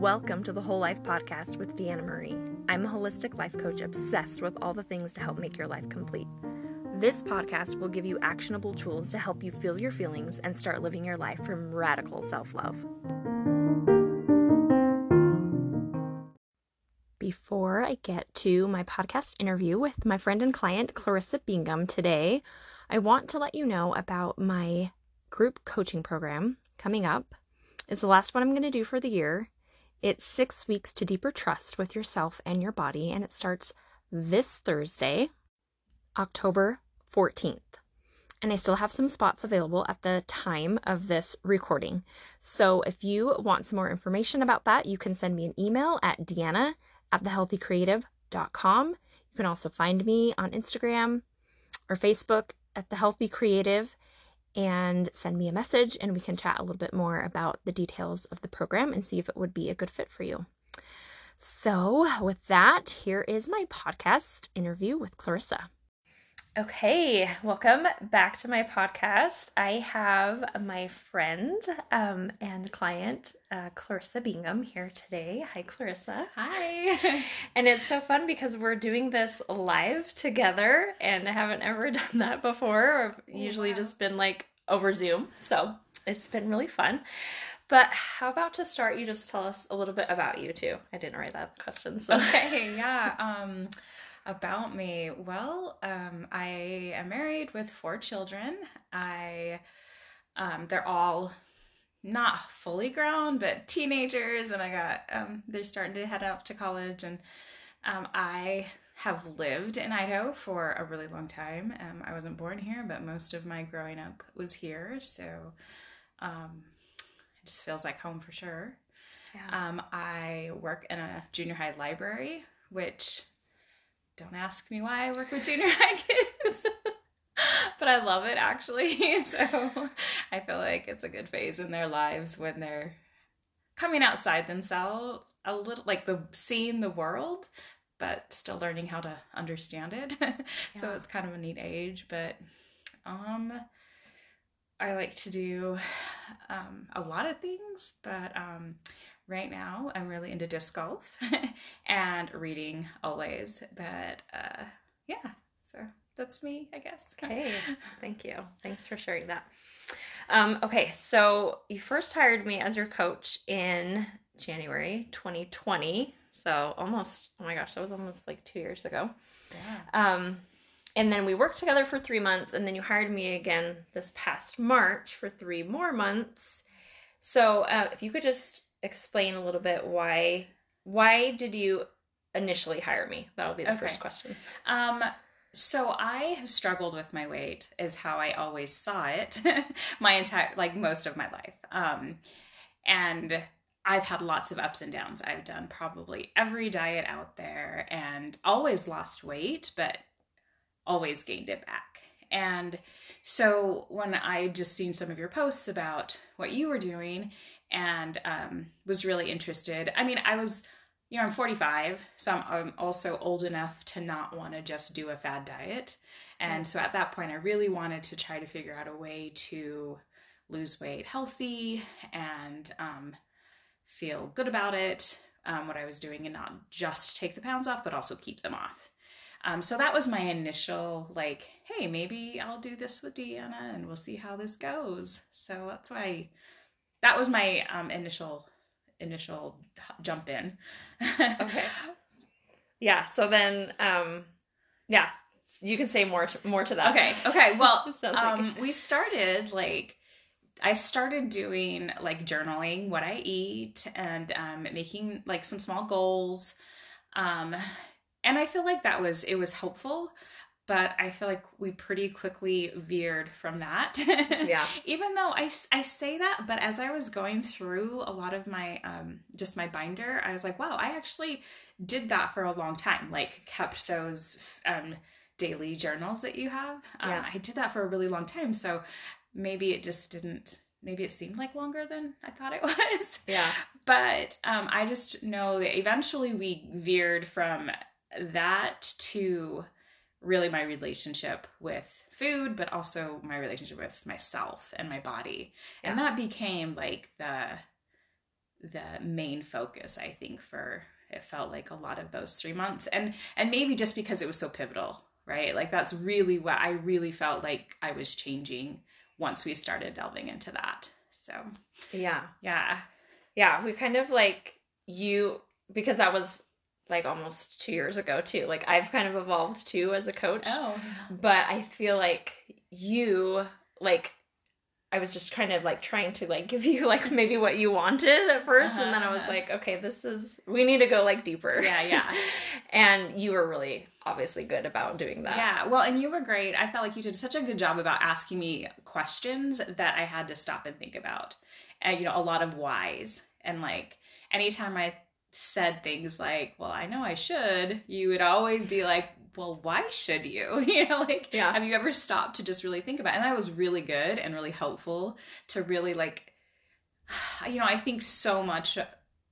Welcome to the Whole Life Podcast with Deanna Marie. I'm a holistic life coach obsessed with all the things to help make your life complete. This podcast will give you actionable tools to help you feel your feelings and start living your life from radical self love. Before I get to my podcast interview with my friend and client Clarisa Bingham today, I want to let you know about my group coaching program coming up. It's the last one I'm going to do for the year. It's six weeks to deeper trust with yourself and your body, and it starts this Thursday, October 14th. And I still have some spots available at the time of this recording. So if you want some more information about that, you can send me an email at deanna at thehealthycreative.com. You can also find me on Instagram or Facebook at The Healthy Creative and send me a message and we can chat a little bit more about the details of the program and see if it would be a good fit for you. So, with that, here is my podcast interview with Clarisa. Okay, welcome back to my podcast. I have my friend um, and client, uh, Clarisa Bingham, here today. Hi, Clarisa. Hi. and it's so fun because we're doing this live together, and I haven't ever done that before. I've usually wow. just been like over Zoom. So it's been really fun. But how about to start, you just tell us a little bit about you too? I didn't write that question. So. Okay, yeah. Um, about me. Well, um, I am married with four children. I, um, they're all not fully grown, but teenagers, and I got um, they're starting to head out to college, and um, I have lived in Idaho for a really long time. Um, I wasn't born here, but most of my growing up was here, so um, it just feels like home for sure. Yeah. Um, I work in a junior high library, which don't ask me why I work with junior high kids. but I love it actually. so I feel like it's a good phase in their lives when they're coming outside themselves a little like the seeing the world but still learning how to understand it. yeah. So it's kind of a neat age, but um I like to do um, a lot of things, but um, right now I'm really into disc golf and reading always. But uh, yeah, so that's me, I guess. Okay, thank you. Thanks for sharing that. Um, okay, so you first hired me as your coach in January 2020. So almost, oh my gosh, that was almost like two years ago. Yeah. Um, and then we worked together for three months, and then you hired me again this past March for three more months. So uh, if you could just explain a little bit why why did you initially hire me? That'll be the okay. first question. Um, so I have struggled with my weight, is how I always saw it, my entire like most of my life. Um, and I've had lots of ups and downs. I've done probably every diet out there and always lost weight, but always gained it back. And so when I just seen some of your posts about what you were doing and um, was really interested, I mean, I was, you know, I'm 45, so I'm, I'm also old enough to not want to just do a fad diet. And so at that point, I really wanted to try to figure out a way to lose weight healthy and um, feel good about it, um, what I was doing, and not just take the pounds off, but also keep them off. Um, so that was my initial, like, hey, maybe I'll do this with Deanna and we'll see how this goes. So that's why that was my um, initial initial jump in. okay. Yeah. So then, um, yeah, you can say more to, more to that. Okay. Okay. Well, um, like... we started like I started doing like journaling what I eat and um, making like some small goals. Um, and I feel like that was it was helpful, but I feel like we pretty quickly veered from that. Yeah. Even though I, I say that, but as I was going through a lot of my um, just my binder, I was like, wow, I actually did that for a long time. Like kept those um, daily journals that you have. Um, yeah. I did that for a really long time. So maybe it just didn't maybe it seemed like longer than I thought it was. Yeah. But um, I just know that eventually we veered from that to really my relationship with food, but also my relationship with myself and my body. Yeah. And that became like the the main focus i think for it felt like a lot of those three months. And and maybe just because it was so pivotal right? Like that's really what i really felt like i was changing once we started delving into that. So yeah. yeah. Yeah we kind of like you because that was like almost two years ago too like i've kind of evolved too as a coach oh but i feel like you like I was just kind of like trying to like give you like maybe what you wanted at 1st Uh-huh, and then I was uh-huh. like, okay, this is we need to go like deeper. Yeah, yeah. and you were really obviously good about doing that. Yeah, well, and you were great. I felt like you did such a good job about asking me questions that I had to stop and think about. And, you know, a lot of whys. And like, anytime I said things like, well, I know I should, you would always be like, well, why should you? You know, like, Yeah. have you ever stopped to just really think about it? And that was really good and really helpful to really like, you know, I think so much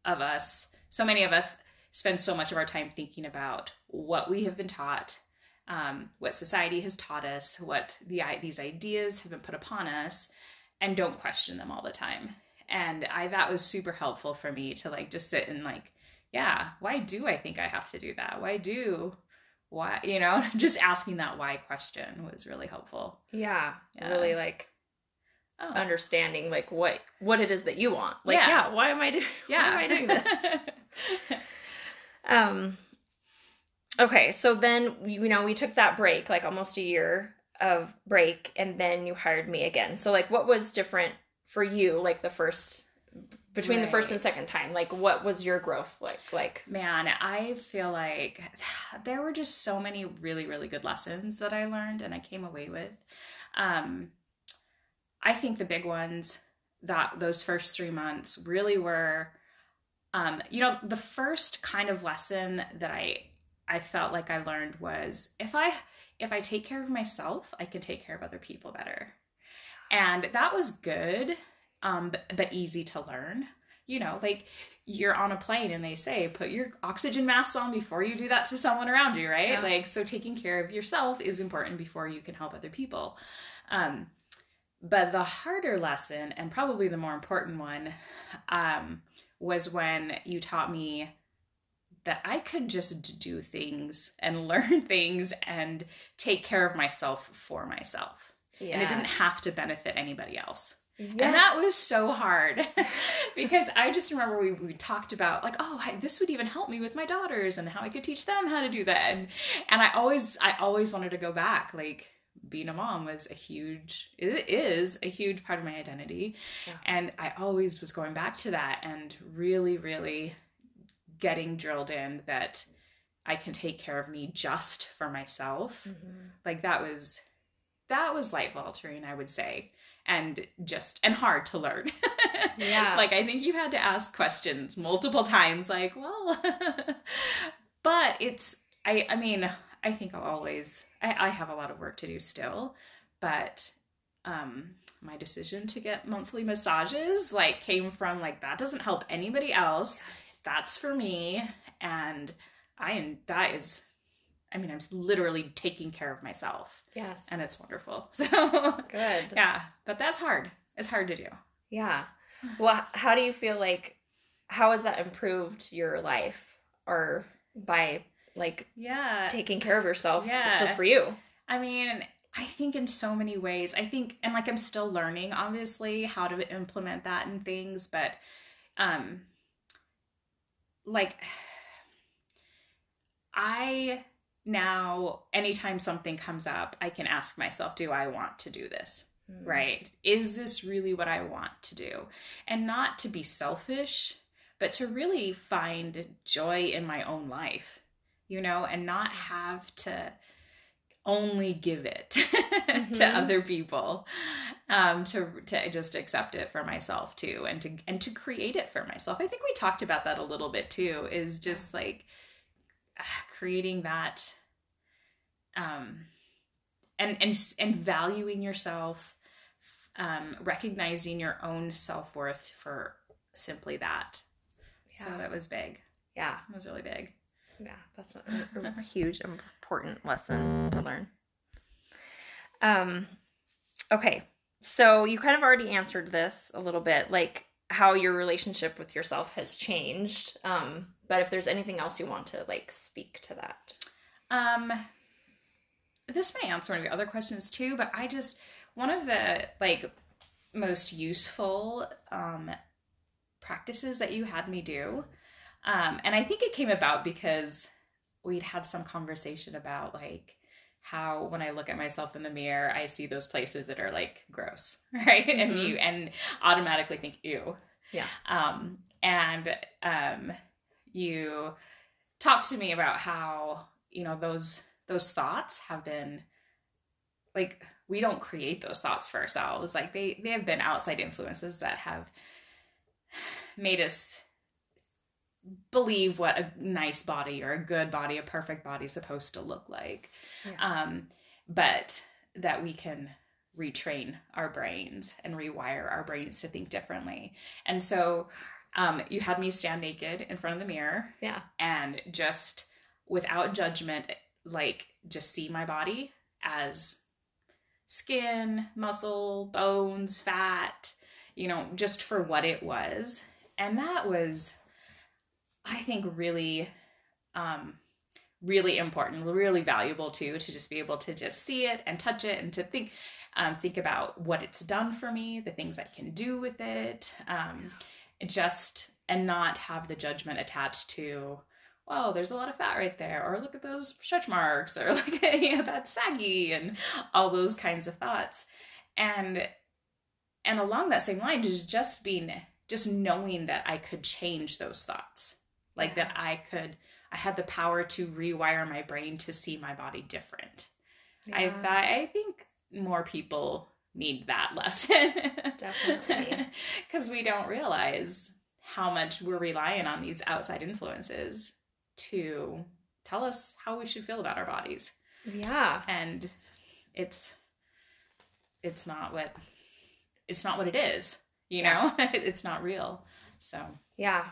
of us, so many of us spend so much of our time thinking about what we have been taught, um, what society has taught us, what the these ideas have been put upon us, and don't question them all the time. And I that was super helpful for me to like just sit and like, yeah, why do I think I have to do that? Why do why you know just asking that why question was really helpful Yeah. Yeah. Really like oh understanding like what what it is that you want. Like, Yeah. yeah, why am I doing yeah why am I doing this? Um okay, so then you know, we took that break, like almost a year of break, and then you hired me again. So like what was different for you like the first between the first and second time? Like what was your growth like? Like Man, I feel like there were just so many really, really good lessons that I learned and I came away with. Um, I think the big ones that those first three months really were, um, you know, the first kind of lesson that I I felt like I learned was if I if I take care of myself, I can take care of other people better, and that was good, um, but, but easy to learn. You know, like you're on a plane and they say put your oxygen mask on before you do that to someone around you right Yeah. like so taking care of yourself is important before you can help other people um but the harder lesson and probably the more important one um was when you taught me that I could just do things and learn things and take care of myself for myself. Yeah. And it didn't have to benefit anybody else. Yes. And that was so hard because I just remember we, we talked about like, oh, I, this would even help me with my daughters and how I could teach them how to do that. And, and I always, I always wanted to go back. Like being a mom was a huge, it is a huge part of my identity. Yeah. And I always was going back to that and really, really getting drilled in that I can take care of me just for myself Mhm. like that was that was life altering i would say and just and hard to learn. Yeah. like i think you had to ask questions multiple times like well but it's i i mean i think i'll always I, I have a lot of work to do still but um my decision to get monthly massages like came from like that doesn't help anybody else. That's for me and i am that is i mean i'm literally taking care of myself Yes. and it's wonderful so good. yeah but that's hard it's hard to do Yeah. Well, how do you feel like how has that improved your life or by like yeah taking care of yourself Yeah. just for you? I mean, I think in so many ways. I think and like I'm still learning obviously how to implement that and things, but um like I now anytime something comes up, I can ask myself, do I want to do this? Right? Is this really what I want to do? And not to be selfish, but to really find joy in my own life, you know, and not have to only give it to Mhm. other people um to to just accept it for myself too and to and to create it for myself i think we talked about that a little bit too is just like creating that um and and and valuing yourself um recognizing your own self-worth for simply that yeah. so that was big Yeah. it was really big Yeah, that's a, a huge important lesson to learn. Um okay. So you kind of already answered this a little bit. Like how your relationship with yourself has changed. Um, but if there's anything else you want to like speak to that. Um, this may answer one of your other questions too, but I just one of the like most useful um, practices that you had me do, um, and I think it came about because we'd had some conversation about like how when I look at myself in the mirror, I see those places that are like gross, right? Mm-hmm. And you and automatically think ew. Yeah. Um, and um, you talk to me about how you know those those thoughts have been like we don't create those thoughts for ourselves like they they have been outside influences that have made us believe what a nice body or a good body a perfect body is supposed to look like yeah. um but that we can retrain our brains and rewire our brains to think differently and so um you had me stand naked in front of the mirror yeah and just without judgment like just see my body as skin, muscle, bones, fat, you know, just for what it was. And that was, I think, really, um, really important, really valuable too, to just be able to just see it and touch it and to think, um, think about what it's done for me, the things I can do with it, um, just and not have the judgment attached to well, there's a lot of fat right there, or look at those stretch marks, or like, you know, that's saggy, and all those kinds of thoughts. And and along that same line is just being just knowing that I could change those thoughts. Like yeah. that I could I had the power to rewire my brain to see my body different. Yeah. I that I think more people need that lesson. Definitely. Cuz we don't realize how much we're relying on these outside influences to tell us how we should feel about our bodies. Yeah. And it's it's not what it's not what it is, you yeah. know? it's not real. So, yeah.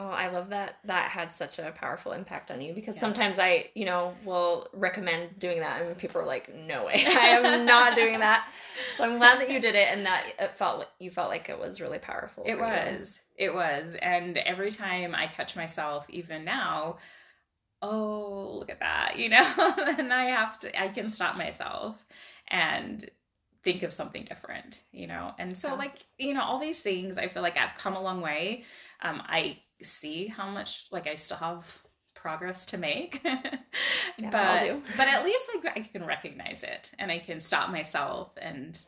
Well, I love that that had such a powerful impact on you because yeah. sometimes I, you know, will recommend doing that and people are like, "No way. I am not doing that." So I'm glad that you did it and that it felt like you felt like it was really powerful. It was. You. It was. And every time I catch myself even now, oh, look at that, you know, and I have to I can stop myself and think of something different, you know. And so yeah. like, you know, all these things I feel like I've come a long way. Um I see how much like I still have progress to make. yeah, but but at least like I can recognize it and I can stop myself and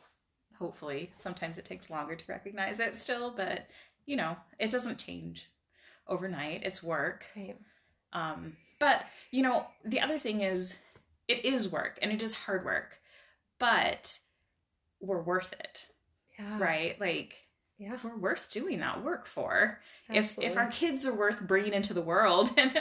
hopefully sometimes it takes longer to recognize it still, but you know, it doesn't change overnight. It's work. Right. Um but you know, the other thing is it is work and it is hard work, but we're worth it. Yeah. Right? Like yeah we're worth doing that work for Absolutely. if if our kids are worth bringing into the world and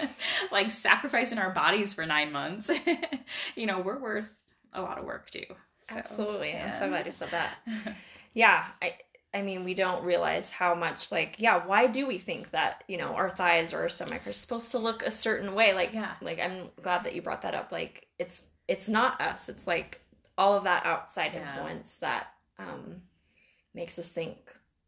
like sacrificing our bodies for nine months you know we're worth a lot of work too so, Absolutely. Yeah. I'm so glad you said that. yeah. I I mean, we don't realize how much like, yeah, why do we think that, you know, our thighs or our stomach are supposed to look a certain way? Like, yeah. like I'm glad that you brought that up. Like it's it's not us. It's like all of that outside yeah. influence that um makes us think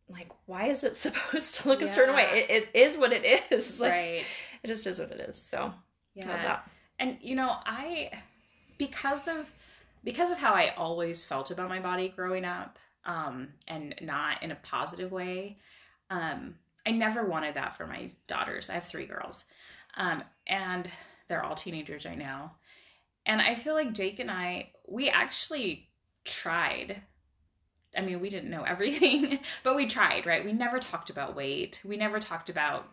like why is it supposed to look yeah. a certain way? It, it is what it is. Like, right. it just is what it is. So yeah. and you know i because of because of how i always felt about my body growing up um and not in a positive way um i never wanted that for my daughters. I have three girls. Um and they're all teenagers right now. And i feel like jake and i we actually tried I mean, we didn't know everything, but we tried, right? We never talked about weight. We never talked about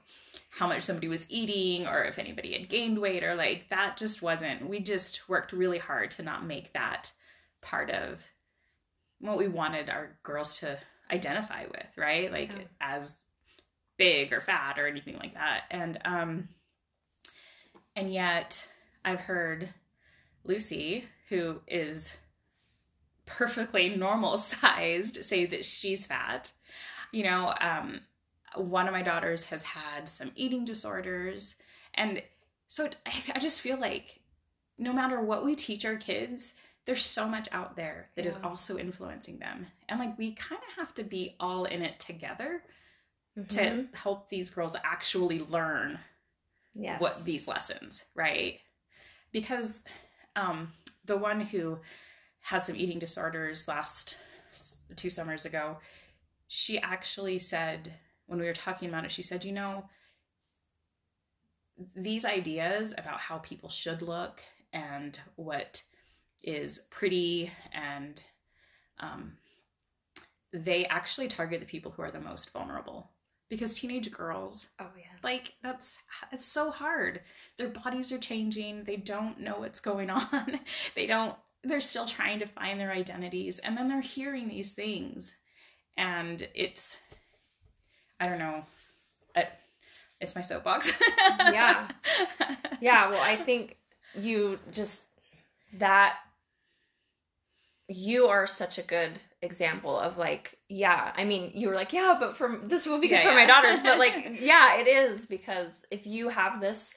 how much somebody was eating or if anybody had gained weight or like that just wasn't. We just worked really hard to not make that part of what we wanted our girls to identify with, right? Like yeah. as big or fat or anything like that. And um and yet I've heard Lucy who is perfectly normal sized say that she's fat. You know, um, one of my daughters has had some eating disorders. And so I just feel like no matter what we teach our kids, there's so much out there that yeah. is also influencing them. And like we kind of have to be all in it together Mm-hmm. to help these girls actually learn yes. what these lessons, right? Because um, the one who had some eating disorders last two summers ago, she actually said when we were talking about it, she said, you know, these ideas about how people should look and what is pretty and um, they actually target the people who are the most vulnerable. Because teenage girls Oh yeah like that's it's so hard. Their bodies are changing. They don't know what's going on. They don't they're still trying to find their identities and then they're hearing these things and it's i don't know it's my soapbox Yeah. yeah, well, I think you just that you are such a good example of like, yeah, I mean, you were like, yeah, but for this will be good Yeah, for yeah. my daughters, but like, yeah, it is because if you have this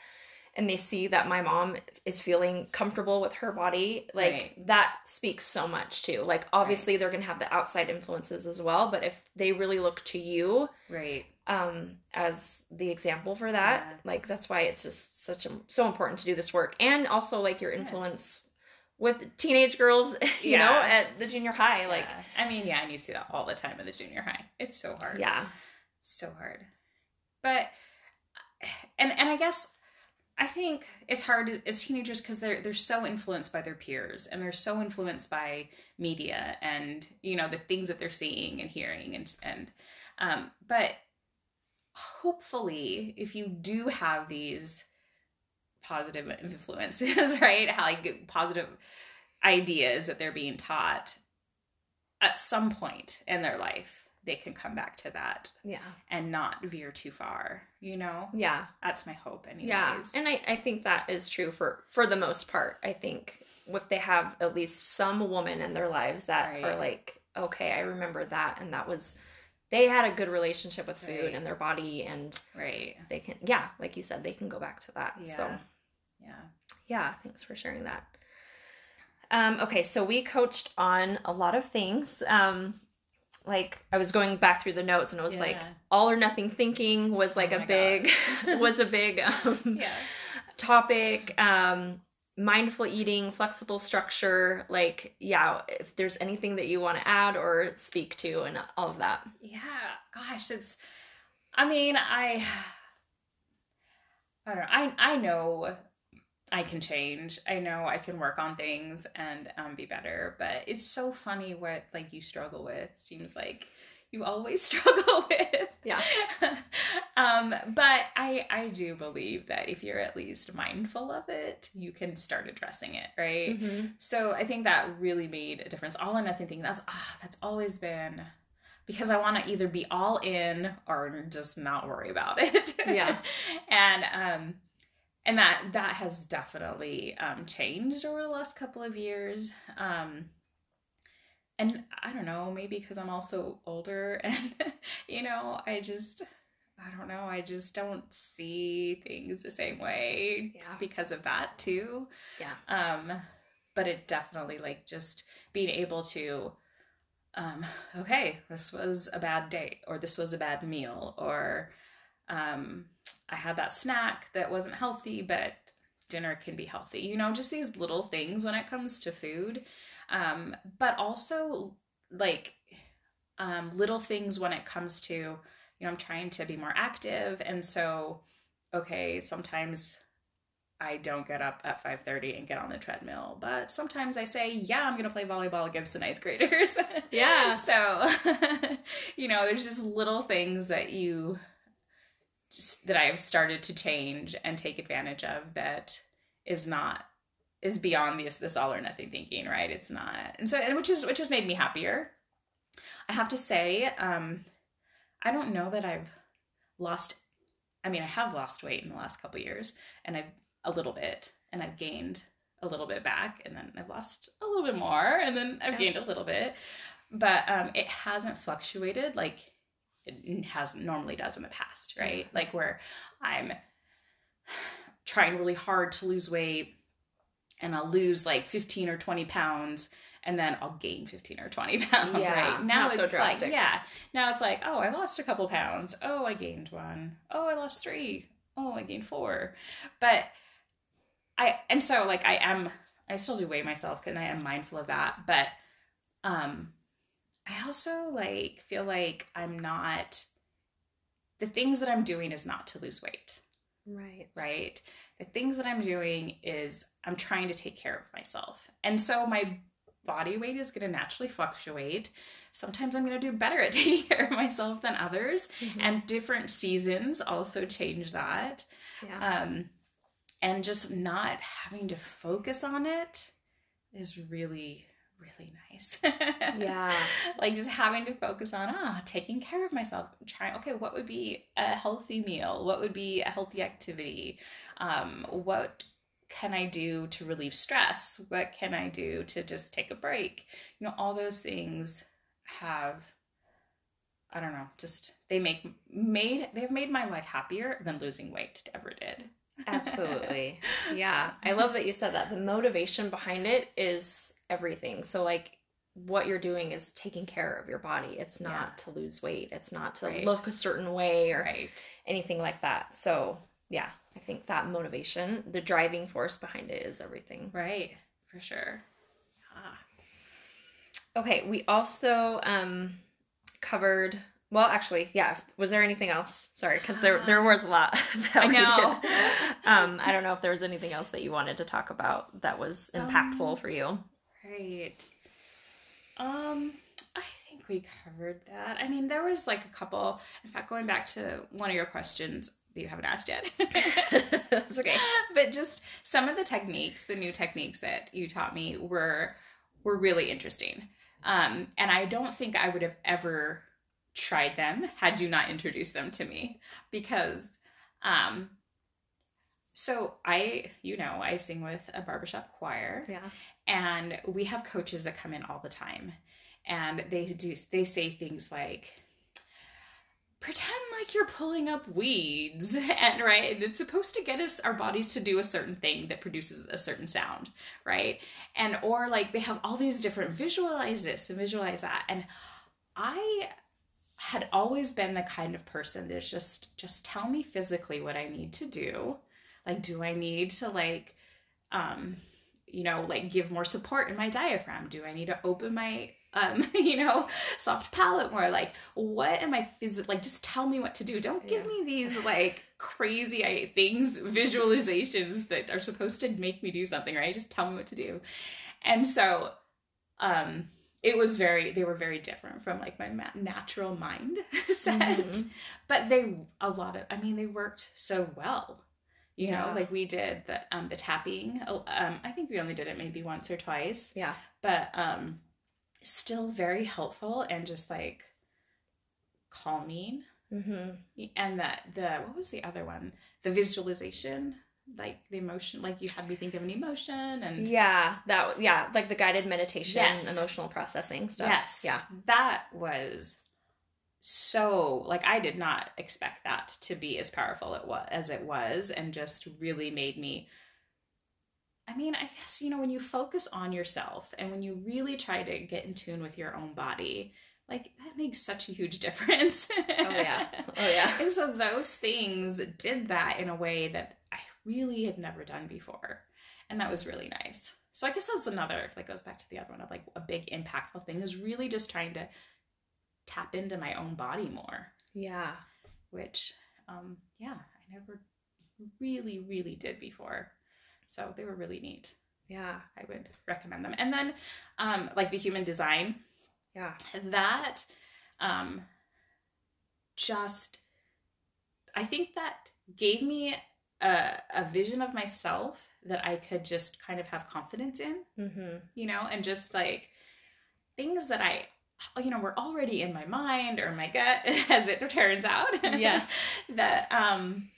and they see that my mom is feeling comfortable with her body, like Right. that speaks so much too. Like obviously they're going to have the outside influences as well, but if they really look to you right um as the example for that Yeah. like that's why it's just such a so important to do this work and also like your Yeah. influence with teenage girls you Yeah. know at the junior high like Yeah. i mean yeah and you see that all the time at the junior high it's so hard yeah It's so hard but and and i guess i think it's hard as, teenagers because they're they're so influenced by their peers and they're so influenced by media and you know the things that they're seeing and hearing and and um but hopefully if you do have these positive influences right how like positive ideas that they're being taught at some point in their life they can come back to that yeah. and not veer too far you know? Yeah. That's my hope anyways. Yeah. And I, I think that is true for for the most part. I think if they have at least some woman in their lives that Right. are like okay i remember that and that was they had a good relationship with food Right. and their body and right. they can yeah like you said they can go back to that yeah. So yeah. Yeah, thanks for sharing that. Um, okay, so we coached on a lot of things. Um, like I was going back through the notes and it was like all or nothing thinking was like Oh a big was a big um, yeah topic. Um, mindful eating, flexible structure. Like yeah, if there's anything that you want to add or speak to and all of that. yeah gosh it's i mean i i don't know i i know i can change i know i can work on things and um, be better but it's so funny what like you struggle with seems like you always struggle with Yeah. um but i i do believe that if you're at least mindful of it you can start addressing it right Mm-hmm. so I think that really made a difference. All or nothing thing. That's ah, that's always been because I want to either be all in or just not worry about it. Yeah. and um, and that that has definitely um changed over the last couple of years. Um, and I don't know, maybe because I'm also older, and you know, I just. I don't know. I just don't see things the same way Yeah. because of that too Yeah. um but it definitely like just being able to um okay this was a bad day or this was a bad meal or um i had that snack that wasn't healthy but dinner can be healthy you know just these little things when it comes to food um but also like um little things when it comes to you know i'm trying to be more active and so okay sometimes I don't get up at 5:30 and get on the treadmill, but sometimes I say, "Yeah, I'm going to play volleyball against the ninth graders." Yeah. So, you know, there's just little things that you that I have started to change and take advantage of that is not is beyond this this all or nothing thinking, right? It's not. And so and which is which has made me happier. I have to say, um I don't know that I've lost I mean, I have lost weight in the last couple years and I've a little bit and I've gained a little bit back and then I've lost a little bit more and then I've gained a little bit. But um it hasn't fluctuated like has normally does in the past, right? Like where I'm trying really hard to lose weight and I'll lose like 15 or 20 pounds and then I'll gain 15 or 20 pounds, Yeah, right? Now not so it's like, yeah. Now it's like, oh, I lost a couple pounds. Oh, I gained one. Oh, I lost three. Oh, I gained four. But I, and so like I am, I still do weigh myself and I am mindful of that. But um, I also like feel like I'm not, the things that I'm doing is not to lose weight Right. right? The things that I'm doing is I'm trying to take care of myself. And so my body weight is going to naturally fluctuate. Sometimes I'm going to do better at taking care of myself than others, Mm-hmm. and different seasons also change that. Yeah. Um, and just not having to focus on it is really, really nice. yeah. like just having to focus on ah taking care of myself trying okay what would be a healthy meal what would be a healthy activity um what can i do to relieve stress what can i do to just take a break you know all those things have i don't know just they make made they've made my life happier than losing weight ever did Absolutely. Yeah. I love that you said that. The motivation behind it is everything. So, like, what you're doing is taking care of your body. It's not to lose weight, it's not to Right. look a certain way or right anything like that. So, yeah, I think that motivation, the driving force behind it is everything. right for sure Yeah. Okay, we also um covered well, actually, yeah. Was there anything else? Sorry, because there there was a lot. That I know. Um, I don't know if there was anything else that you wanted to talk about that was impactful Um, for you. Right. Um, I think we covered that. I mean, there was like a couple. In fact, going back to one of your questions that you haven't asked yet. That's okay. but just some of the techniques, the new techniques that you taught me were were really interesting. Um, and I don't think I would have ever tried them had you not introduced them to me because um so I, you know, I sing with a barbershop choir Yeah. And we have coaches that come in all the time and they do they say things like pretend like you're pulling up weeds and right it's supposed to get us our bodies to do a certain thing that produces a certain sound right? And or like they have all these different visualize this and visualize that. And i had always been the kind of person that's just just tell me physically what i need to do. Like do i need to like um you know like give more support in my diaphragm? Do i need to open my um you know soft palate more? Like what am i phys- like just tell me what to do. Don't give Yeah. me these like crazy things visualizations that are supposed to make me do something right? Just tell me what to do. And so um it was very they were very different from like my ma- natural mind set. Mhm. but they a lot of i mean they worked so well you Yeah. know like we did the um the tapping um i think we only did it maybe once or twice Yeah. but um still very helpful and just like calming Mm-hmm. and that the what was the other one the visualization like the emotion like you had me think of an emotion and Yeah. That. Yeah. Like the guided meditation, Yes. emotional processing stuff. yes Yeah. that was so like i did not expect that to be as powerful it was as it was and just really made me i mean i guess you know when you focus on yourself and when you really try to get in tune with your own body like that makes such a huge difference Oh yeah. Oh yeah. and so those things did that in a way that I really had never done before. And that was really nice. So I guess that's another that goes back to the other one of like a big impactful thing is really just trying to tap into my own body more, Yeah. which um yeah, I never really, really did before. So they were really neat. Yeah. I would recommend them. And then um like the human design Yeah. that um just i think that gave me a, a vision of myself that i could just kind of have confidence in Mm-hmm. you know and just like things that i you know were already in my mind or my gut as it turns out Yeah. that um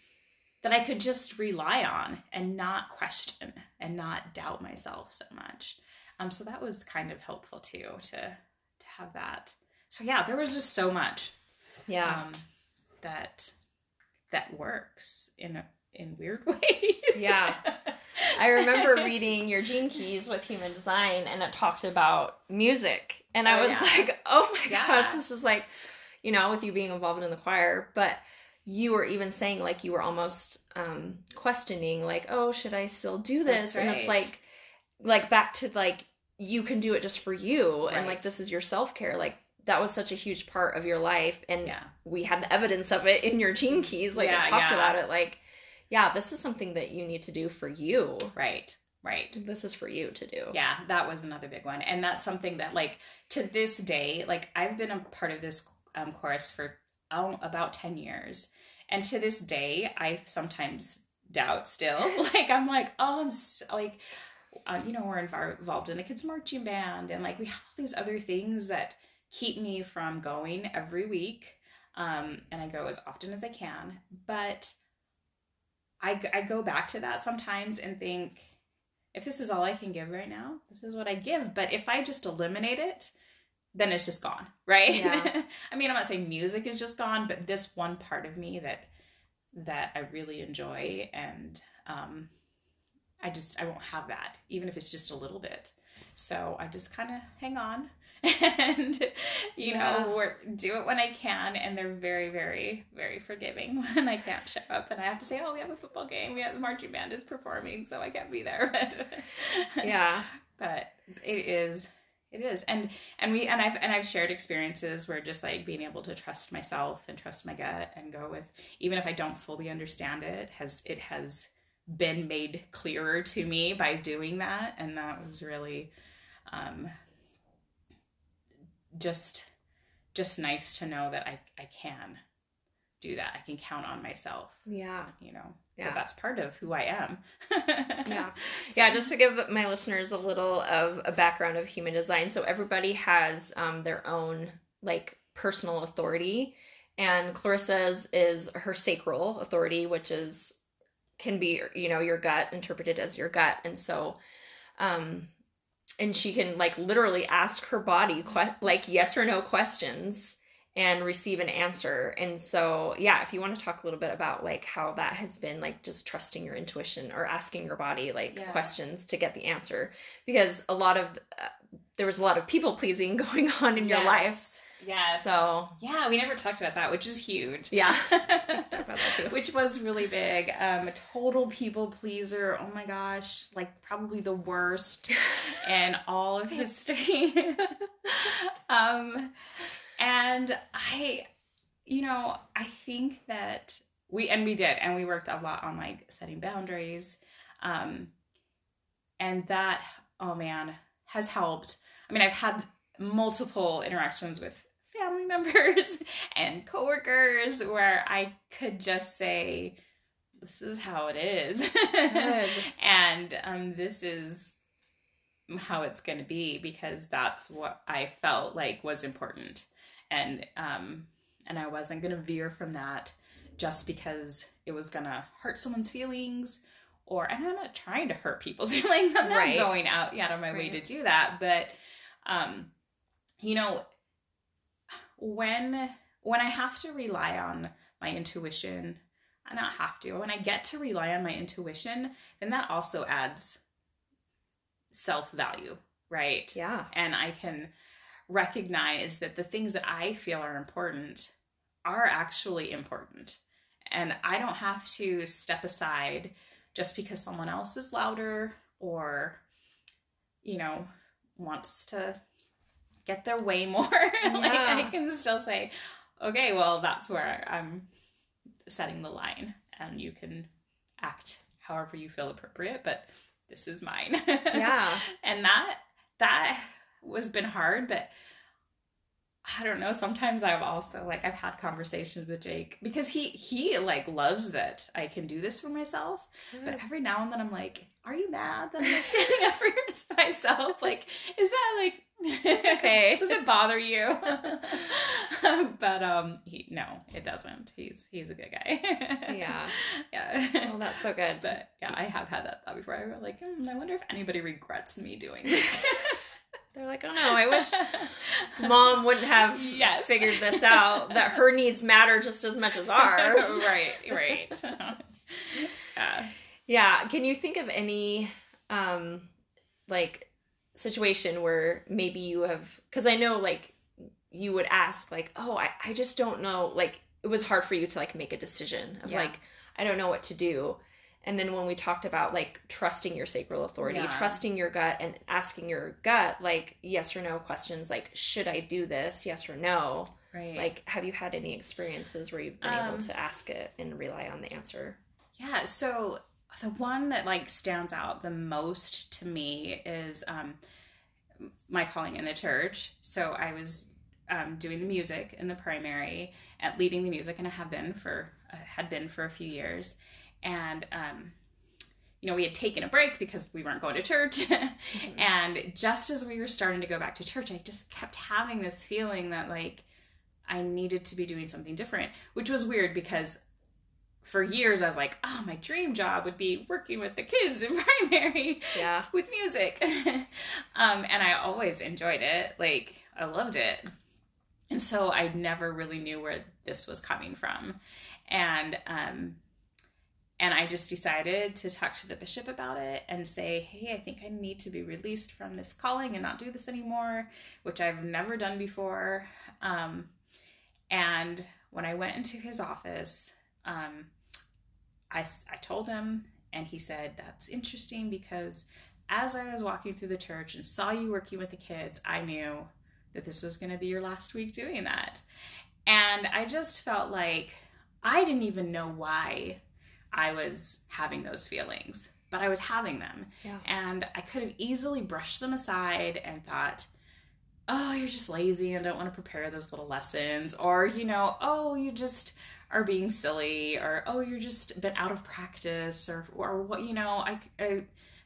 that i could just rely on and not question and not doubt myself so much um so that was kind of helpful too to to have that so yeah there was just so much Yeah. um that that works in a, in weird ways Yeah. I remember reading your Gene Keys with Human Design, and it talked about music, and I Oh, was yeah. like, "Oh my Yeah. gosh, this is like, you know, with you being involved in the choir." But you were even saying like you were almost um, questioning, like, "Oh, should I still do this?" That's And it's like, like back to like you can do it just for you, and like this is your self care, like. That was such a huge part of your life, and Yeah. we had the evidence of it in your gene keys. Like Yeah, it talked yeah. about it. Like, yeah, this is something that you need to do for you. Right. Right. This is for you to do. Yeah, that was another big one. And that's something that, like, to this day, like, I've been a part of this um, chorus for oh, about 10 years. And to this day, I sometimes doubt still. like, I'm like, oh, I'm so, like, uh, you know, we're inv- involved in the kids' marching band, and like, we have all these other things that keep me from going every week. Um, and I go as often as I can. But I, I go back to that sometimes and think, if this is all I can give right now, this is what I give. But if I just eliminate it, then it's just gone, right? Yeah. I mean, I'm not saying music is just gone, but this one part of me that that I really enjoy and um I just I won't have that, even if it's just a little bit. So I just kind of hang on and you Yeah. know work, do it when I can, and they're very, very, very forgiving when I can't show up and I have to say, "Oh, we have a football game. We have the marching band is performing, so I can't be there." But Yeah. but it is it is and and we and i've and i've shared experiences where just like being able to trust myself and trust my gut and go with even if i don't fully understand it has it has been made clearer to me by doing that and that was really um just just nice to know that i i can do that i can count on myself Yeah. you know Yeah. that that's part of who i am Yeah. Yeah, just to give my listeners a little of a background of human design. So everybody has um, their own like personal authority, and Clarisa's is her sacral authority, which is can be you know your gut interpreted as your gut, and so um and she can like literally ask her body que- like yes or no questions and receive an answer. And so, yeah, if you want to talk a little bit about like how that has been like just trusting your intuition or asking your body like Yeah. questions to get the answer because a lot of uh, there was a lot of people pleasing going on in your life. Yes So, Yeah, we never talked about that, which is huge. yeah. About that too. which was really big. Um, a total people pleaser. Oh my gosh, like probably the worst in all of history. um, and I, you know, I think that we and we did, and we worked a lot on like setting boundaries, um, and that oh man has helped. I mean, I've had multiple interactions with family members and coworkers where I could just say, "This is how it is," and um, this is how it's going to be because that's what I felt like was important, and um, and I wasn't going to veer from that just because it was going to hurt someone's feelings. Or and I'm not trying to hurt people's feelings. I'm not Right. going out out of my way to do that. But um, you know, when when I have to rely on my intuition, I not have to. When I get to rely on my intuition, then that also adds self value, right? Yeah. And I can recognize that the things that I feel are important are actually important. And I don't have to step aside just because someone else is louder or, you know, wants to get their way more. like I can still say, okay, well, that's where I'm setting the line, and you can act however you feel appropriate, but this is mine. Yeah. and that that was been hard, but I don't know. Sometimes I've also like I've had conversations with Jake because he he like loves that I can do this for myself. But mm. every now and then I'm like, are you mad that I'm standing up for myself? Like, is that like okay. Does it bother you? but um, he no, it doesn't. He's he's a good guy. Yeah. yeah. Oh, that's so good. But yeah, I have had that thought before. I was like, hmm, I wonder if anybody regrets me doing this. They're like, oh no, I wish mom wouldn't have Yes. figured this out that her needs matter just as much as ours. right, right. yeah. Yeah. Can you think of any um like situation where maybe you have because I know like you would ask like, oh, I, I just don't know like it was hard for you to like make a decision of Yeah. like, I don't know what to do. And then when we talked about like trusting your sacral authority, Yeah. trusting your gut and asking your gut like yes or no questions like should I do this? Yes or no? Right. Like have you had any experiences where you've been able Um, to ask it and rely on the answer? Yeah, so the one that like stands out the most to me is um my calling in the church. So I was um, doing the music in the primary and leading the music, and I have been for uh, had been for a few years, and um, you know we had taken a break because we weren't going to church, and just as we were starting to go back to church, I just kept having this feeling that like I needed to be doing something different, which was weird because for years I was like, oh, my dream job would be working with the kids in primary Yeah. with music. um, and I always enjoyed it. Like, I loved it. And so I never really knew where this was coming from. And, um, and I just decided to talk to the bishop about it and say, hey, I think I need to be released from this calling and not do this anymore, which I've never done before. Um, and when I went into his office, um, I, I told him, and he said, That's interesting because as I was walking through the church and saw you working with the kids, I knew that this was going to be your last week doing that. And I just felt like I didn't even know why I was having those feelings, but I was having them. Yeah. And I could have easily brushed them aside and thought, oh, you're just lazy and don't want to prepare those little lessons. Or, you know, oh, you just are being silly. Or, oh, you're just a bit out of practice. Or, or what, you know, I, I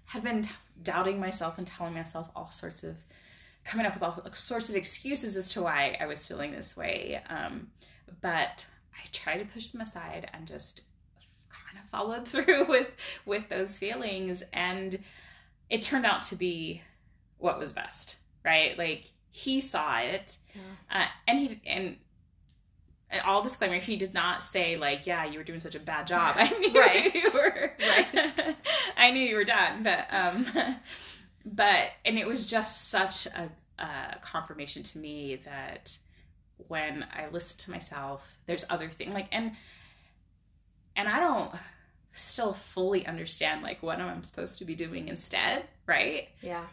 had been doubting myself and telling myself all sorts of, coming up with all sorts of excuses as to why I was feeling this way. Um, but I tried to push them aside and just kind of followed through with with those feelings and it turned out to be what was best right like he saw it uh, and he and and all disclaimer he did not say like yeah you were doing such a bad job i knew Right. you were Right. i knew you were done but um but and it was just such a, a confirmation to me that when i listen to myself there's other things like and and i don't still fully understand like what am i'm supposed to be doing instead right Yeah.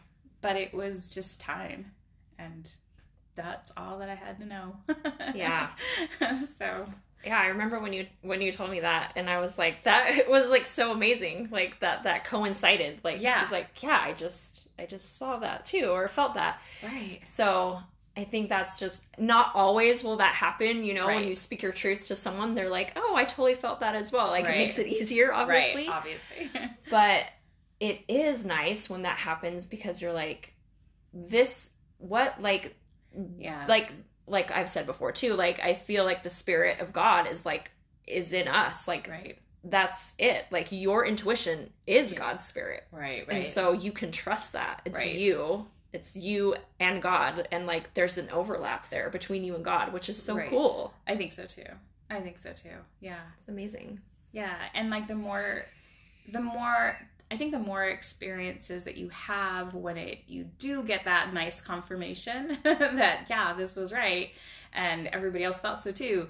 but it was just time and that's all that i had to know Yeah. so Yeah, I remember when you when you told me that, and I was like, that was like so amazing, like that that coincided. Like, Yeah. Was like, yeah, I just I just saw that too, or felt that. right So I think that's just not always will that happen. You know, when you speak your truth to someone, they're like, oh, I totally felt that as well. Like Right. it makes it easier, obviously. right obviously But it is nice when that happens because you're like, this what like yeah like like I've said before too, like I feel like the spirit of God is like is in us. Like right that's it. Like your intuition is Yeah. God's spirit. right right And so you can trust that. It's Right. you. It's you and God and like there's an overlap there between you and God, which is so Right. cool. i think so too i think so too yeah It's amazing. Yeah, and like the more the more I think the more experiences that you have when it you do get that nice confirmation that yeah, this was right and everybody else thought so too.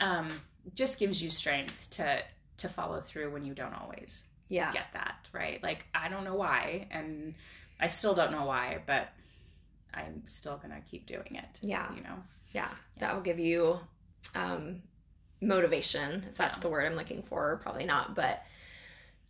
Um just gives you strength to to follow through when you don't always Yeah. get that, right? Like I don't know why and I still don't know why, but I'm still going to keep doing it. Yeah. You know. Yeah. That will give you um motivation, if that's Yeah. the word I'm looking for, probably not, but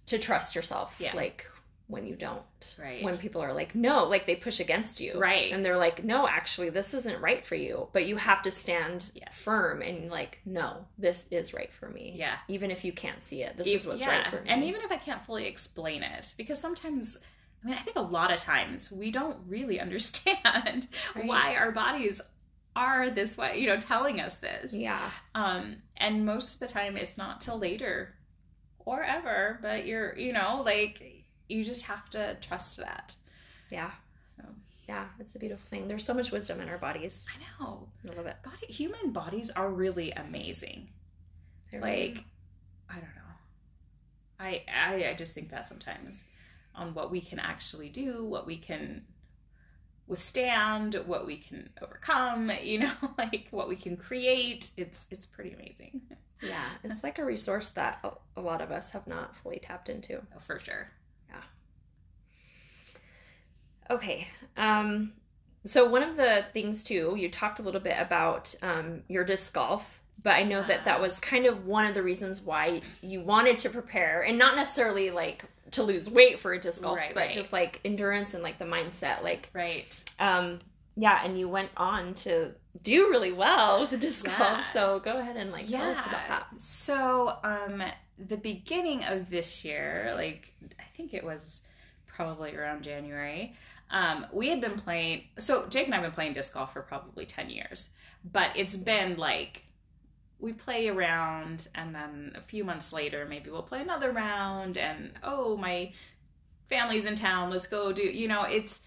to trust yourself. Yeah. Like when you don't. Right. When people are like, no, like they push against you. Right. And they're like, no, actually, this isn't right for you. But you have to stand Yes. firm and like, no, this is right for me. Yeah. Even if you can't see it, this Ev- is what's yeah, right for me. And even if I can't fully explain it, because sometimes, I mean, I think a lot of times we don't really understand Right. why our bodies are this way, you know, telling us this. yeah. Um, and most of the time it's not till later or ever, but you're, you know, like you just have to trust that. Yeah. So. Yeah. It's a beautiful thing. There's so much wisdom in our bodies. I know. I love it. Body, human bodies are really amazing. They're like i don't know I, I I just think that sometimes on what we can actually do, what we can withstand, what we can overcome, you know, like what we can create. It's it's pretty amazing. Yeah, it's like a resource that a lot of us have not fully tapped into. Oh, for sure. Yeah. Okay. Um so one of the things too, you talked a little bit about um your disc golf, but I know that that was kind of one of the reasons why you wanted to prepare and not necessarily like to lose weight for a disc golf, Right, but right. just like endurance and like the mindset like Right. um yeah, and you went on to do really well with disc golf. So go ahead and like tell us about that. So, um, the beginning of this year, like I think it was probably around January, um, we had been playing. So Jake and I have been playing disc golf for probably ten years, but it's been like we play a round, and then a few months later, maybe we'll play another round, and oh, my family's in town, let's go do. You know, it's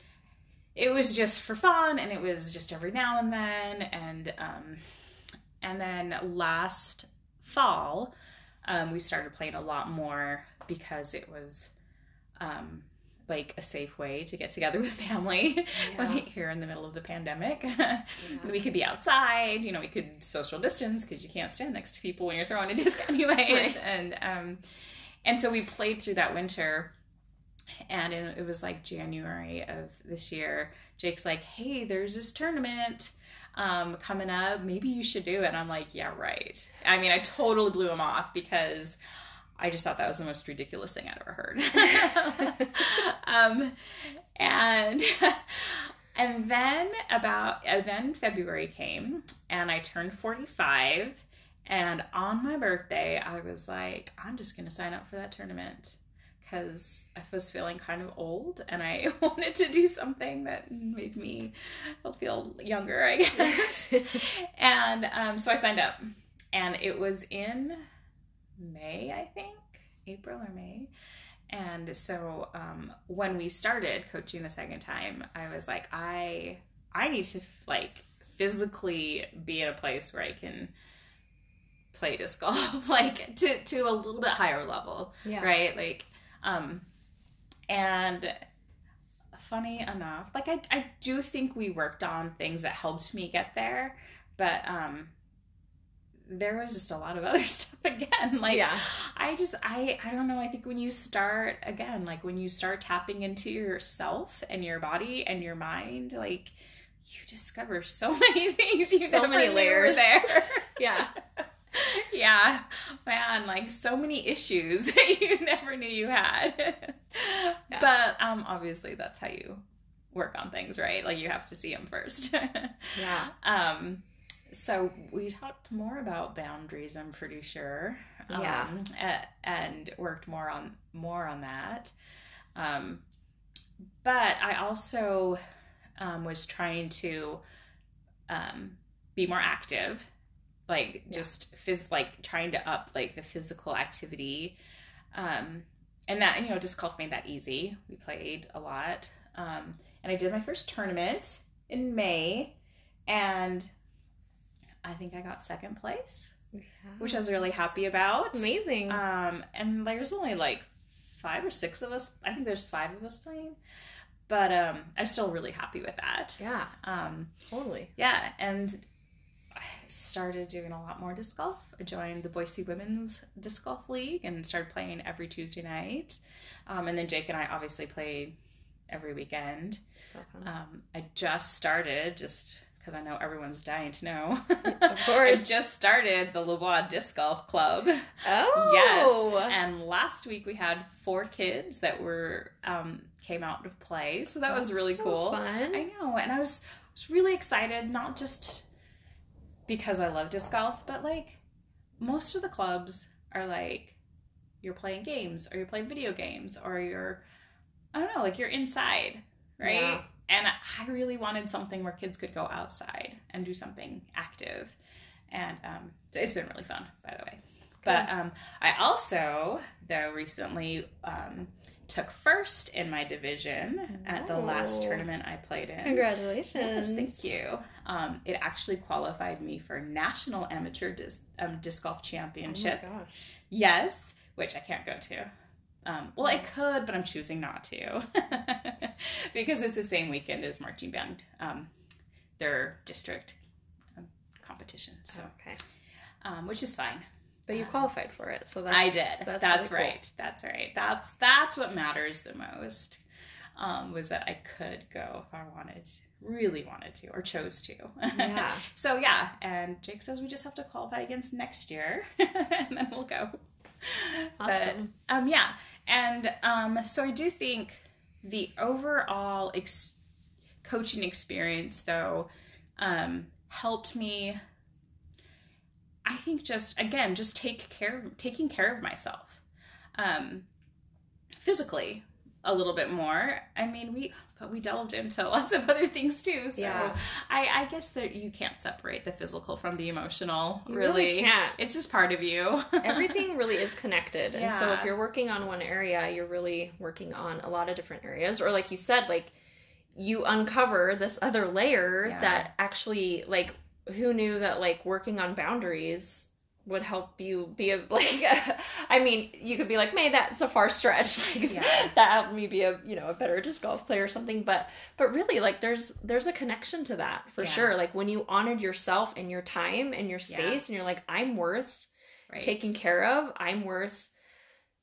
it was just for fun, and it was just every now and then, and um, and then last fall, um, we started playing a lot more because it was um, like a safe way to get together with family Yeah. here in the middle of the pandemic. we could be outside, you know, we could social distance because you can't stand next to people when you're throwing a disc anyways. Right. And um, and so we played through that winter and it, was like January of this year. Jake's like, "Hey, there's this tournament um, coming up. Maybe you should do it." And I'm like, "Yeah, right." I mean, I totally blew him off because I just thought that was the most ridiculous thing I'd ever heard. um, and and then about and then February came, and I turned 45. And on my birthday, I was like, I'm just going to sign up for that tournament because I was feeling kind of old and I wanted to do something that made me feel younger, I guess. and um, so I signed up, and it was in May, I think, April or May. And so um, when we started coaching the second time, I was like, I I need to like physically be in a place where I can play disc golf like to to a little bit higher level Yeah. right like um and funny enough like I, I do think we worked on things that helped me get there but um there was just a lot of other stuff again like Yeah. i just i i don't know i think when you start again like when you start tapping into yourself and your body and your mind like you discover so many things you So never many layers. there Yeah. yeah, man, like so many issues that you never knew you had. But um, obviously, that's how you work on things, right? Like you have to see them first. Yeah. um, so we talked more about boundaries. I'm pretty sure. Yeah. Um, a- and worked more on more on that. Um, but I also um, was trying to um, be more active like Yeah. just phys- like trying to up like the physical activity. Um and that you know disc golf made that easy. We played a lot. Um and i did my first tournament in may and i think i got second place which i was really happy about. Amazing. um and there's only like five or six of us i think there's five of us playing but um i'm still really happy with that. Yeah, um totally. yeah, and started doing a lot more disc golf. I joined the Boise Women's Disc Golf League and started playing every Tuesday night. Um, and then Jake and I obviously played every weekend. So. Um, I just started, just because I know everyone's dying to know. Of course. I just started the Lebois Disc Golf Club. oh. Yes. And last week we had four kids that were um, came out to play, so that was really so cool. fun. I know, and I was was really excited, not just because I love disc golf, but like most of the clubs are like you're playing games or you're playing video games or you're I don't know, like you're inside, right? Yeah. And I really wanted something where kids could go outside and do something active. And um, so it's been really fun, by the way. But um, I also, though, recently um, took first in my division at the last tournament I played in. Congratulations. Yes, thank you. Um, it actually qualified me for national amateur disc, um, disc golf Oh my championship. gosh. yes, which I can't go to Um, well, I could, but I'm choosing not to because it's the same weekend as marching band, um, their district um, competition. So, okay. um, which is fine. But you qualified for it, so that's I did. That's, That's, really cool. right. That's right. That's that's what matters the most. Um, was that I could go if I wanted, really wanted to, or chose to. Yeah. so yeah, and Jake says we just have to qualify against next year, and then we'll go. Awesome. But um, yeah, and um, so I do think the overall ex- coaching experience, though, um, helped me. I think just again, just take care of taking care of myself, um, physically a little bit more. I mean, we but we delved into lots of other things too. So Yeah. I, I guess that you can't separate the physical from the emotional. You really, really can't. It's just part of you. Everything really is connected. And so if you're working on one area, you're really working on a lot of different areas. Or like you said, like you uncover this other layer Yeah. that actually like who knew that like working on boundaries would help you be a like I mean, you could be like, "May that's a far stretch." Like Yeah. that helped me be a, you know, a better disc golf player or something, but but really like there's there's a connection to that for Yeah. sure. Like when you honored yourself and your time and your space and you're like, "I'm worth right. taken care of. I'm worth,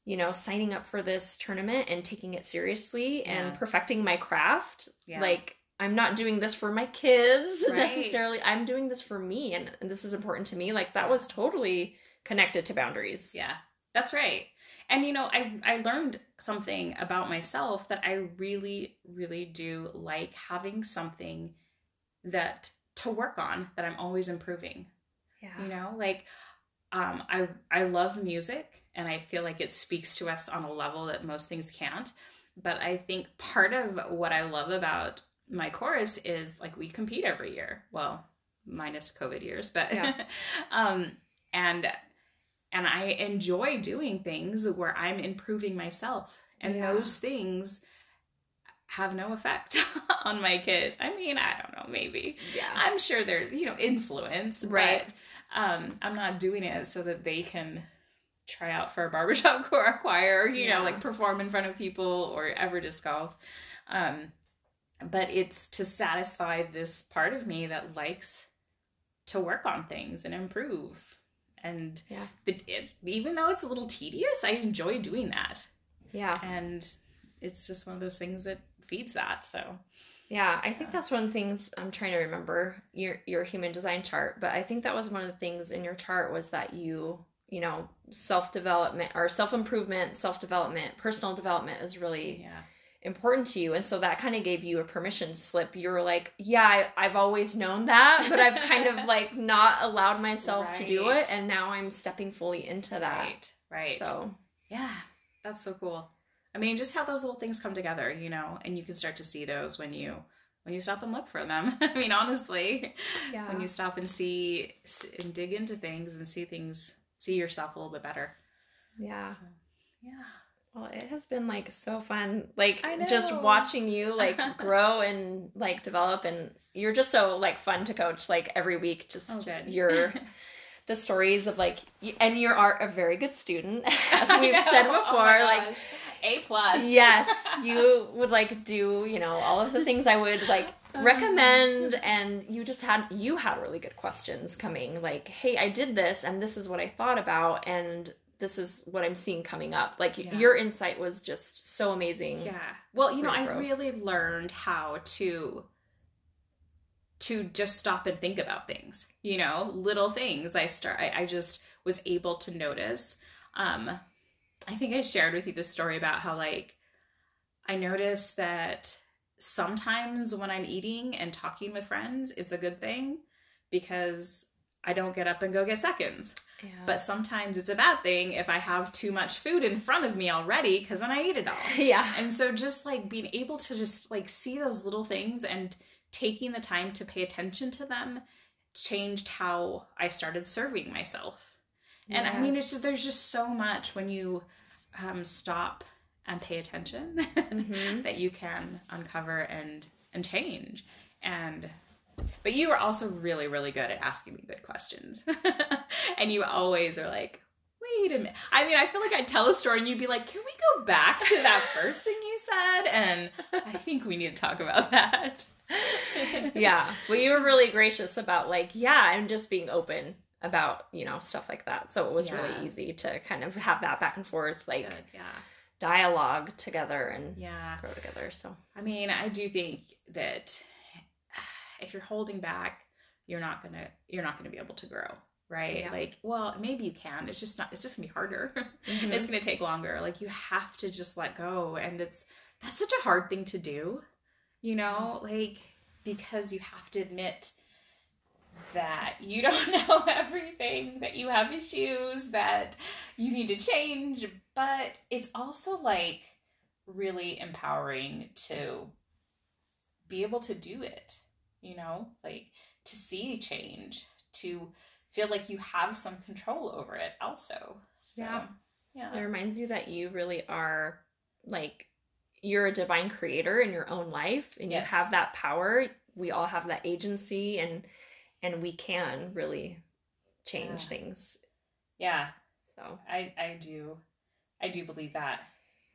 you know, signing up for this tournament and taking it seriously Yeah. and perfecting my craft. Yeah. Like, I'm not doing this for my kids Right. necessarily. I'm doing this for me, and, and this is important to me. Like, that was totally connected to boundaries. Yeah, that's right. And you know, I I learned something about myself that I really really do like having something that to work on that I'm always improving. Yeah. You know, like um I I love music and I feel like it speaks to us on a level that most things can't. But I think part of what I love about my chorus is like we compete every year. Well, minus COVID years, but Yeah. um and and I enjoy doing things where I'm improving myself. And Yeah. those things have no effect on my kids. I mean, I don't know, maybe. Yeah. I'm sure there's, you know, influence, Right. but um, I'm not doing it so that they can try out for a barbershop choir, choir, you Yeah. know, like perform in front of people or ever disc golf. Um, but it's to satisfy this part of me that likes to work on things and improve. And Yeah. it, even though it's a little tedious, I enjoy doing that. Yeah. And it's just one of those things that feeds that. So, Yeah, I think that's one of the things I'm trying to remember your your human design chart, but I think that was one of the things in your chart was that you, you know, self-development or self-improvement, self-development, personal development is really yeah. Important to you. And so that kind of gave you a permission slip. You were like, yeah, I, I've always known that, but I've kind of like not allowed myself to do it and now I'm stepping fully into that. Right. Right. So, Yeah, that's so cool. I mean, just how those little things come together, you know, and you can start to see those when you when you stop and look for them. I mean, honestly, yeah. when you stop and see and dig into things and see things, see yourself a little bit better. yeah. So, yeah. Well, it has been like so fun, like just watching you like grow and like develop, and you're just so like fun to coach. Like every week, just Oh, your the stories of like, you, and you are a very good student, as we've said Oh before. like. A plus. yes, you would like do you know all of the things I would like recommend, and you just had you had really good questions coming. Like, hey, I did this, and this is what I thought about, and this is what I'm seeing coming up. Like Yeah. your insight was just so amazing. Yeah. Well, you know, Pretty I really learned how to to just stop and think about things. You know, little things. I start. I, I just was able to notice. Um, I think I shared with you the story about how like I noticed that sometimes when I'm eating and talking with friends, it's a good thing because I don't get up and go get seconds. Yeah. But sometimes it's a bad thing if I have too much food in front of me already because then I eat it all. yeah. And so just like being able to just like see those little things and taking the time to pay attention to them changed how I started serving myself. And I mean, it's just, there's just so much when you um, stop and pay attention Mhm. that you can uncover and and change. And but you were also really really good at asking me good questions, and you always are like, wait a minute. I mean, I feel like I'd tell a story and you'd be like, can we go back to that first thing you said? And I think we need to talk about that. yeah. Well, you were really gracious about like, yeah, and just being open about, you know, stuff like that. So it was Yeah. really easy to kind of have that back and forth, like Good, yeah. dialogue together and Yeah. grow together. So I mean, I do think that if you're holding back, you're not gonna you're not gonna be able to grow, right? Yeah. Like, well, maybe you can. It's just not. It's just gonna be harder. Mhm. It's gonna take longer. Like you have to just let go, and it's that's such a hard thing to do, you know, like because you have to admit that you don't know everything, that you have issues, that you need to change, but it's also like really empowering to be able to do it, you know, like to see change, to feel like you have some control over it also. So, Yeah. Yeah. it reminds you that you really are like you're a divine creator in your own life and Yes. you have that power. We all have that agency and and we can really change Yeah. things. Yeah. So I I do I do believe that.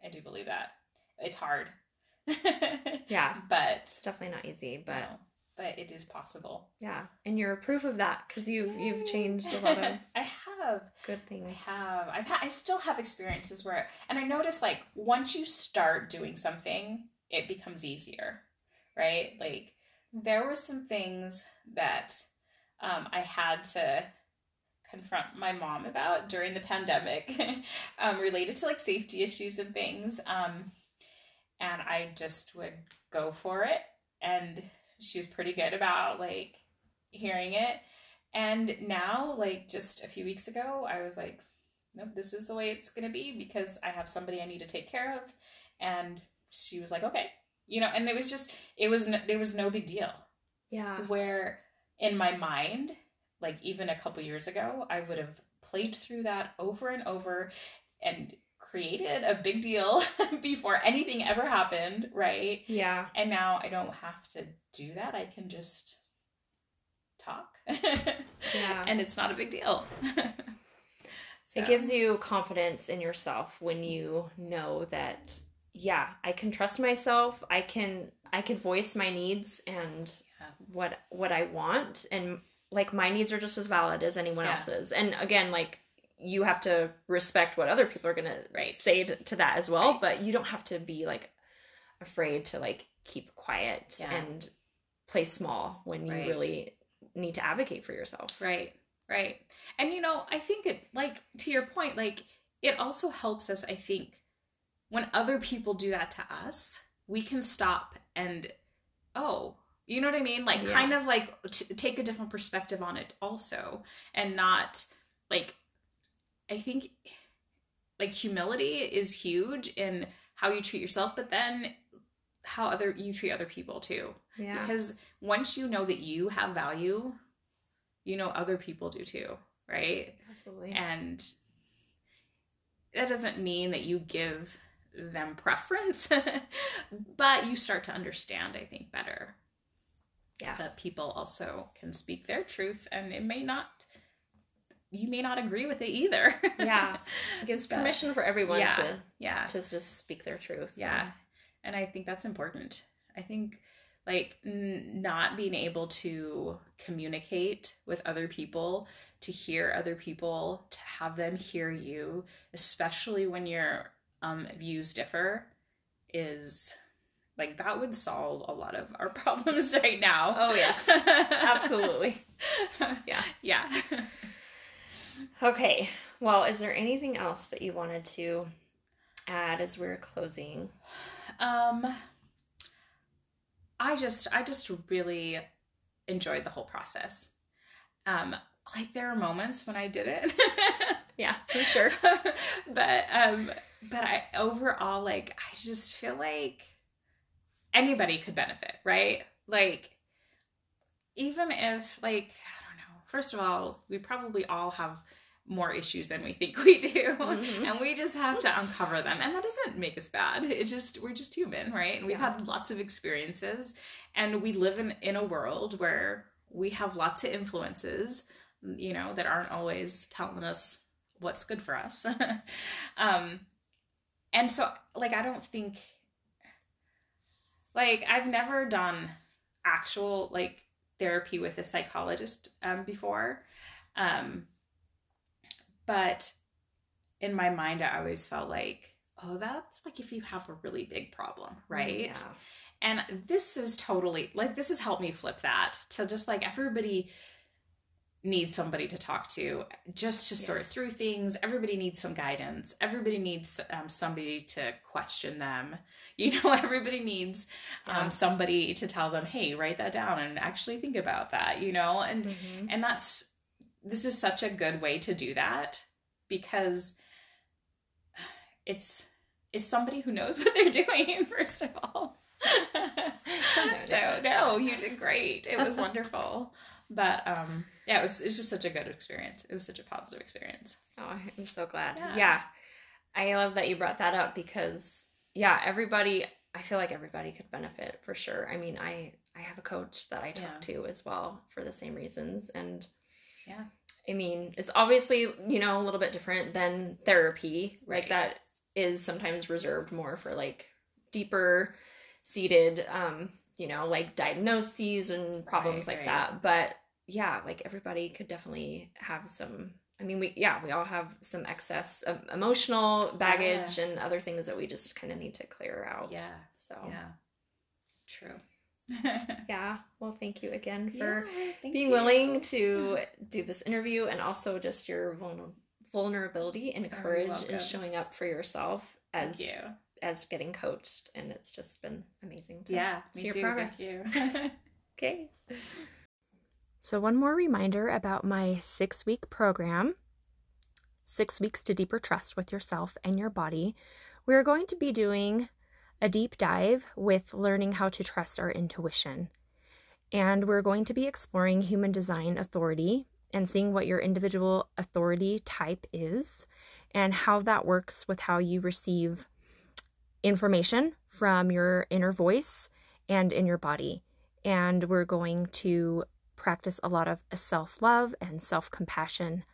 I do believe that. It's hard. yeah, but it's definitely not easy, but no, but it is possible. yeah, and you're a proof of that because you've you've changed a lot of I have. good things. I have. I've had I still have experiences where and I notice like once you start doing something, it becomes easier. Right? Like there were some things that um, I had to confront my mom about during the pandemic um, related to like safety issues and things. Um, and I just would go for it. And she was pretty good about like hearing it. And now, like just a few weeks ago, I was like, nope, this is the way it's going to be because I have somebody I need to take care of. And she was like, okay. You know, and it was just, it was, no, there was no big deal Yeah. where in my mind like even a couple years ago i would have played through that over and over and created a big deal before anything ever happened right Yeah. and now i don't have to do that i can just talk Yeah. and it's not a big deal It gives you confidence in yourself when you know that yeah, I can trust myself. I can I can voice my needs and Yeah. what what I want and like my needs are just as valid as anyone Yeah. else's. And again, like you have to respect what other people are going Right. to say to, to that as well, Right. but you don't have to be like afraid to like keep quiet Yeah. and play small when you Right. really need to advocate for yourself. Right, right. And you know, I think it like to your point, like it also helps us, I think, when other people do that to us, we can stop and oh, you know what I mean? Like Yeah. kind of like t- take a different perspective on it also and not like I think like humility is huge in how you treat yourself, but then how other you treat other people too. Yeah. Because once you know that you have value, you know other people do too, right? Absolutely. And that doesn't mean that you give them preference, but you start to understand, I think, better. Yeah. That people also can speak their truth and it may not, you may not agree with it either. yeah. It gives But- permission for everyone yeah. to yeah. to just speak their truth. Yeah. And I think that's important. I think like n- not being able to communicate with other people, to hear other people, to have them hear you, especially when your um, views differ, is like that would solve a lot of our problems right now. Oh, yes. Absolutely. yeah. Yeah. Okay. Well, is there anything else that you wanted to add as we're closing? Um I just I just really enjoyed the whole process. Um like there are moments when I did it. Yeah, for sure. but um but I overall like I just feel like anybody could benefit, right? Like even if like I don't know. First of all, we probably all have more issues than we think we do. Mhm. And we just have to uncover them. And that doesn't make us bad. It just we're just human, right? And we've Yeah. had lots of experiences and we live in, in a world where we have lots of influences, you know, that aren't always telling us what's good for us. um, and so, like, I don't think, like, I've never done actual like therapy with a psychologist um, before, um, but in my mind, I always felt like, oh, that's like if you have a really big problem, right? Yeah. And this is totally like this has helped me flip that to just like everybody needs somebody to talk to just to yes. sort through things. Everybody needs some guidance. Everybody needs um, somebody to question them. You know, everybody needs um, somebody to tell them, "Hey, write that down and actually think about that." You know, and mm-hmm. and that's this is such a good way to do that because it's it's somebody who knows what they're doing first of all. so no, you did great. It was wonderful. But um yeah, it was it was just such a good experience. It was such a positive experience. Oh, I'm so glad. Yeah. yeah. I love that you brought that up because yeah, everybody I feel like everybody could benefit for sure. I mean, I I have a coach that I talk yeah. to as well for the same reasons and yeah. I mean, it's obviously, you know, a little bit different than therapy, right? Like that is sometimes reserved more for like deeper seated um, you know, like diagnoses and problems right, like right. that. But yeah, like everybody could definitely have some I mean, we yeah, we all have some excess of emotional baggage yeah. and other things that we just kind of need to clear out. Yeah. So yeah, true. yeah. Well, thank you again for yeah, being you. willing to do this interview and also just your vulner- vulnerability and courage and showing up for yourself as you. as getting coached. And it's just been amazing. To yeah. See me your too. Progress. Thank you. okay. So, one more reminder about my six week program Six Weeks to Deeper Trust with Yourself and Your Body. We're going to be doing a deep dive with learning how to trust our intuition. And we're going to be exploring human design authority and seeing what your individual authority type is and how that works with how you receive information from your inner voice and in your body. And we're going to practice a lot of self love and self compassion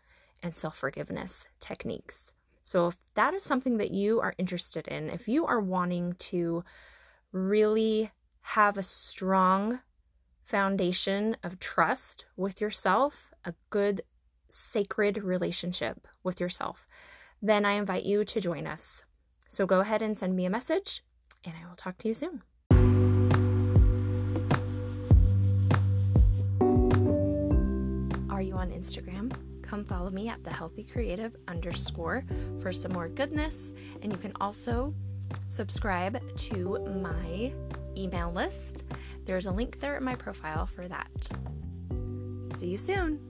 and self forgiveness techniques. So, if that is something that you are interested in, if you are wanting to really have a strong foundation of trust with yourself, a good sacred relationship with yourself, then I invite you to join us. So go ahead and send me a message, and I will talk to you soon. On Instagram? Come follow me at the healthy creative underscore for some more goodness. And you can also subscribe to my email list. There's a link there in my profile for that. See you soon.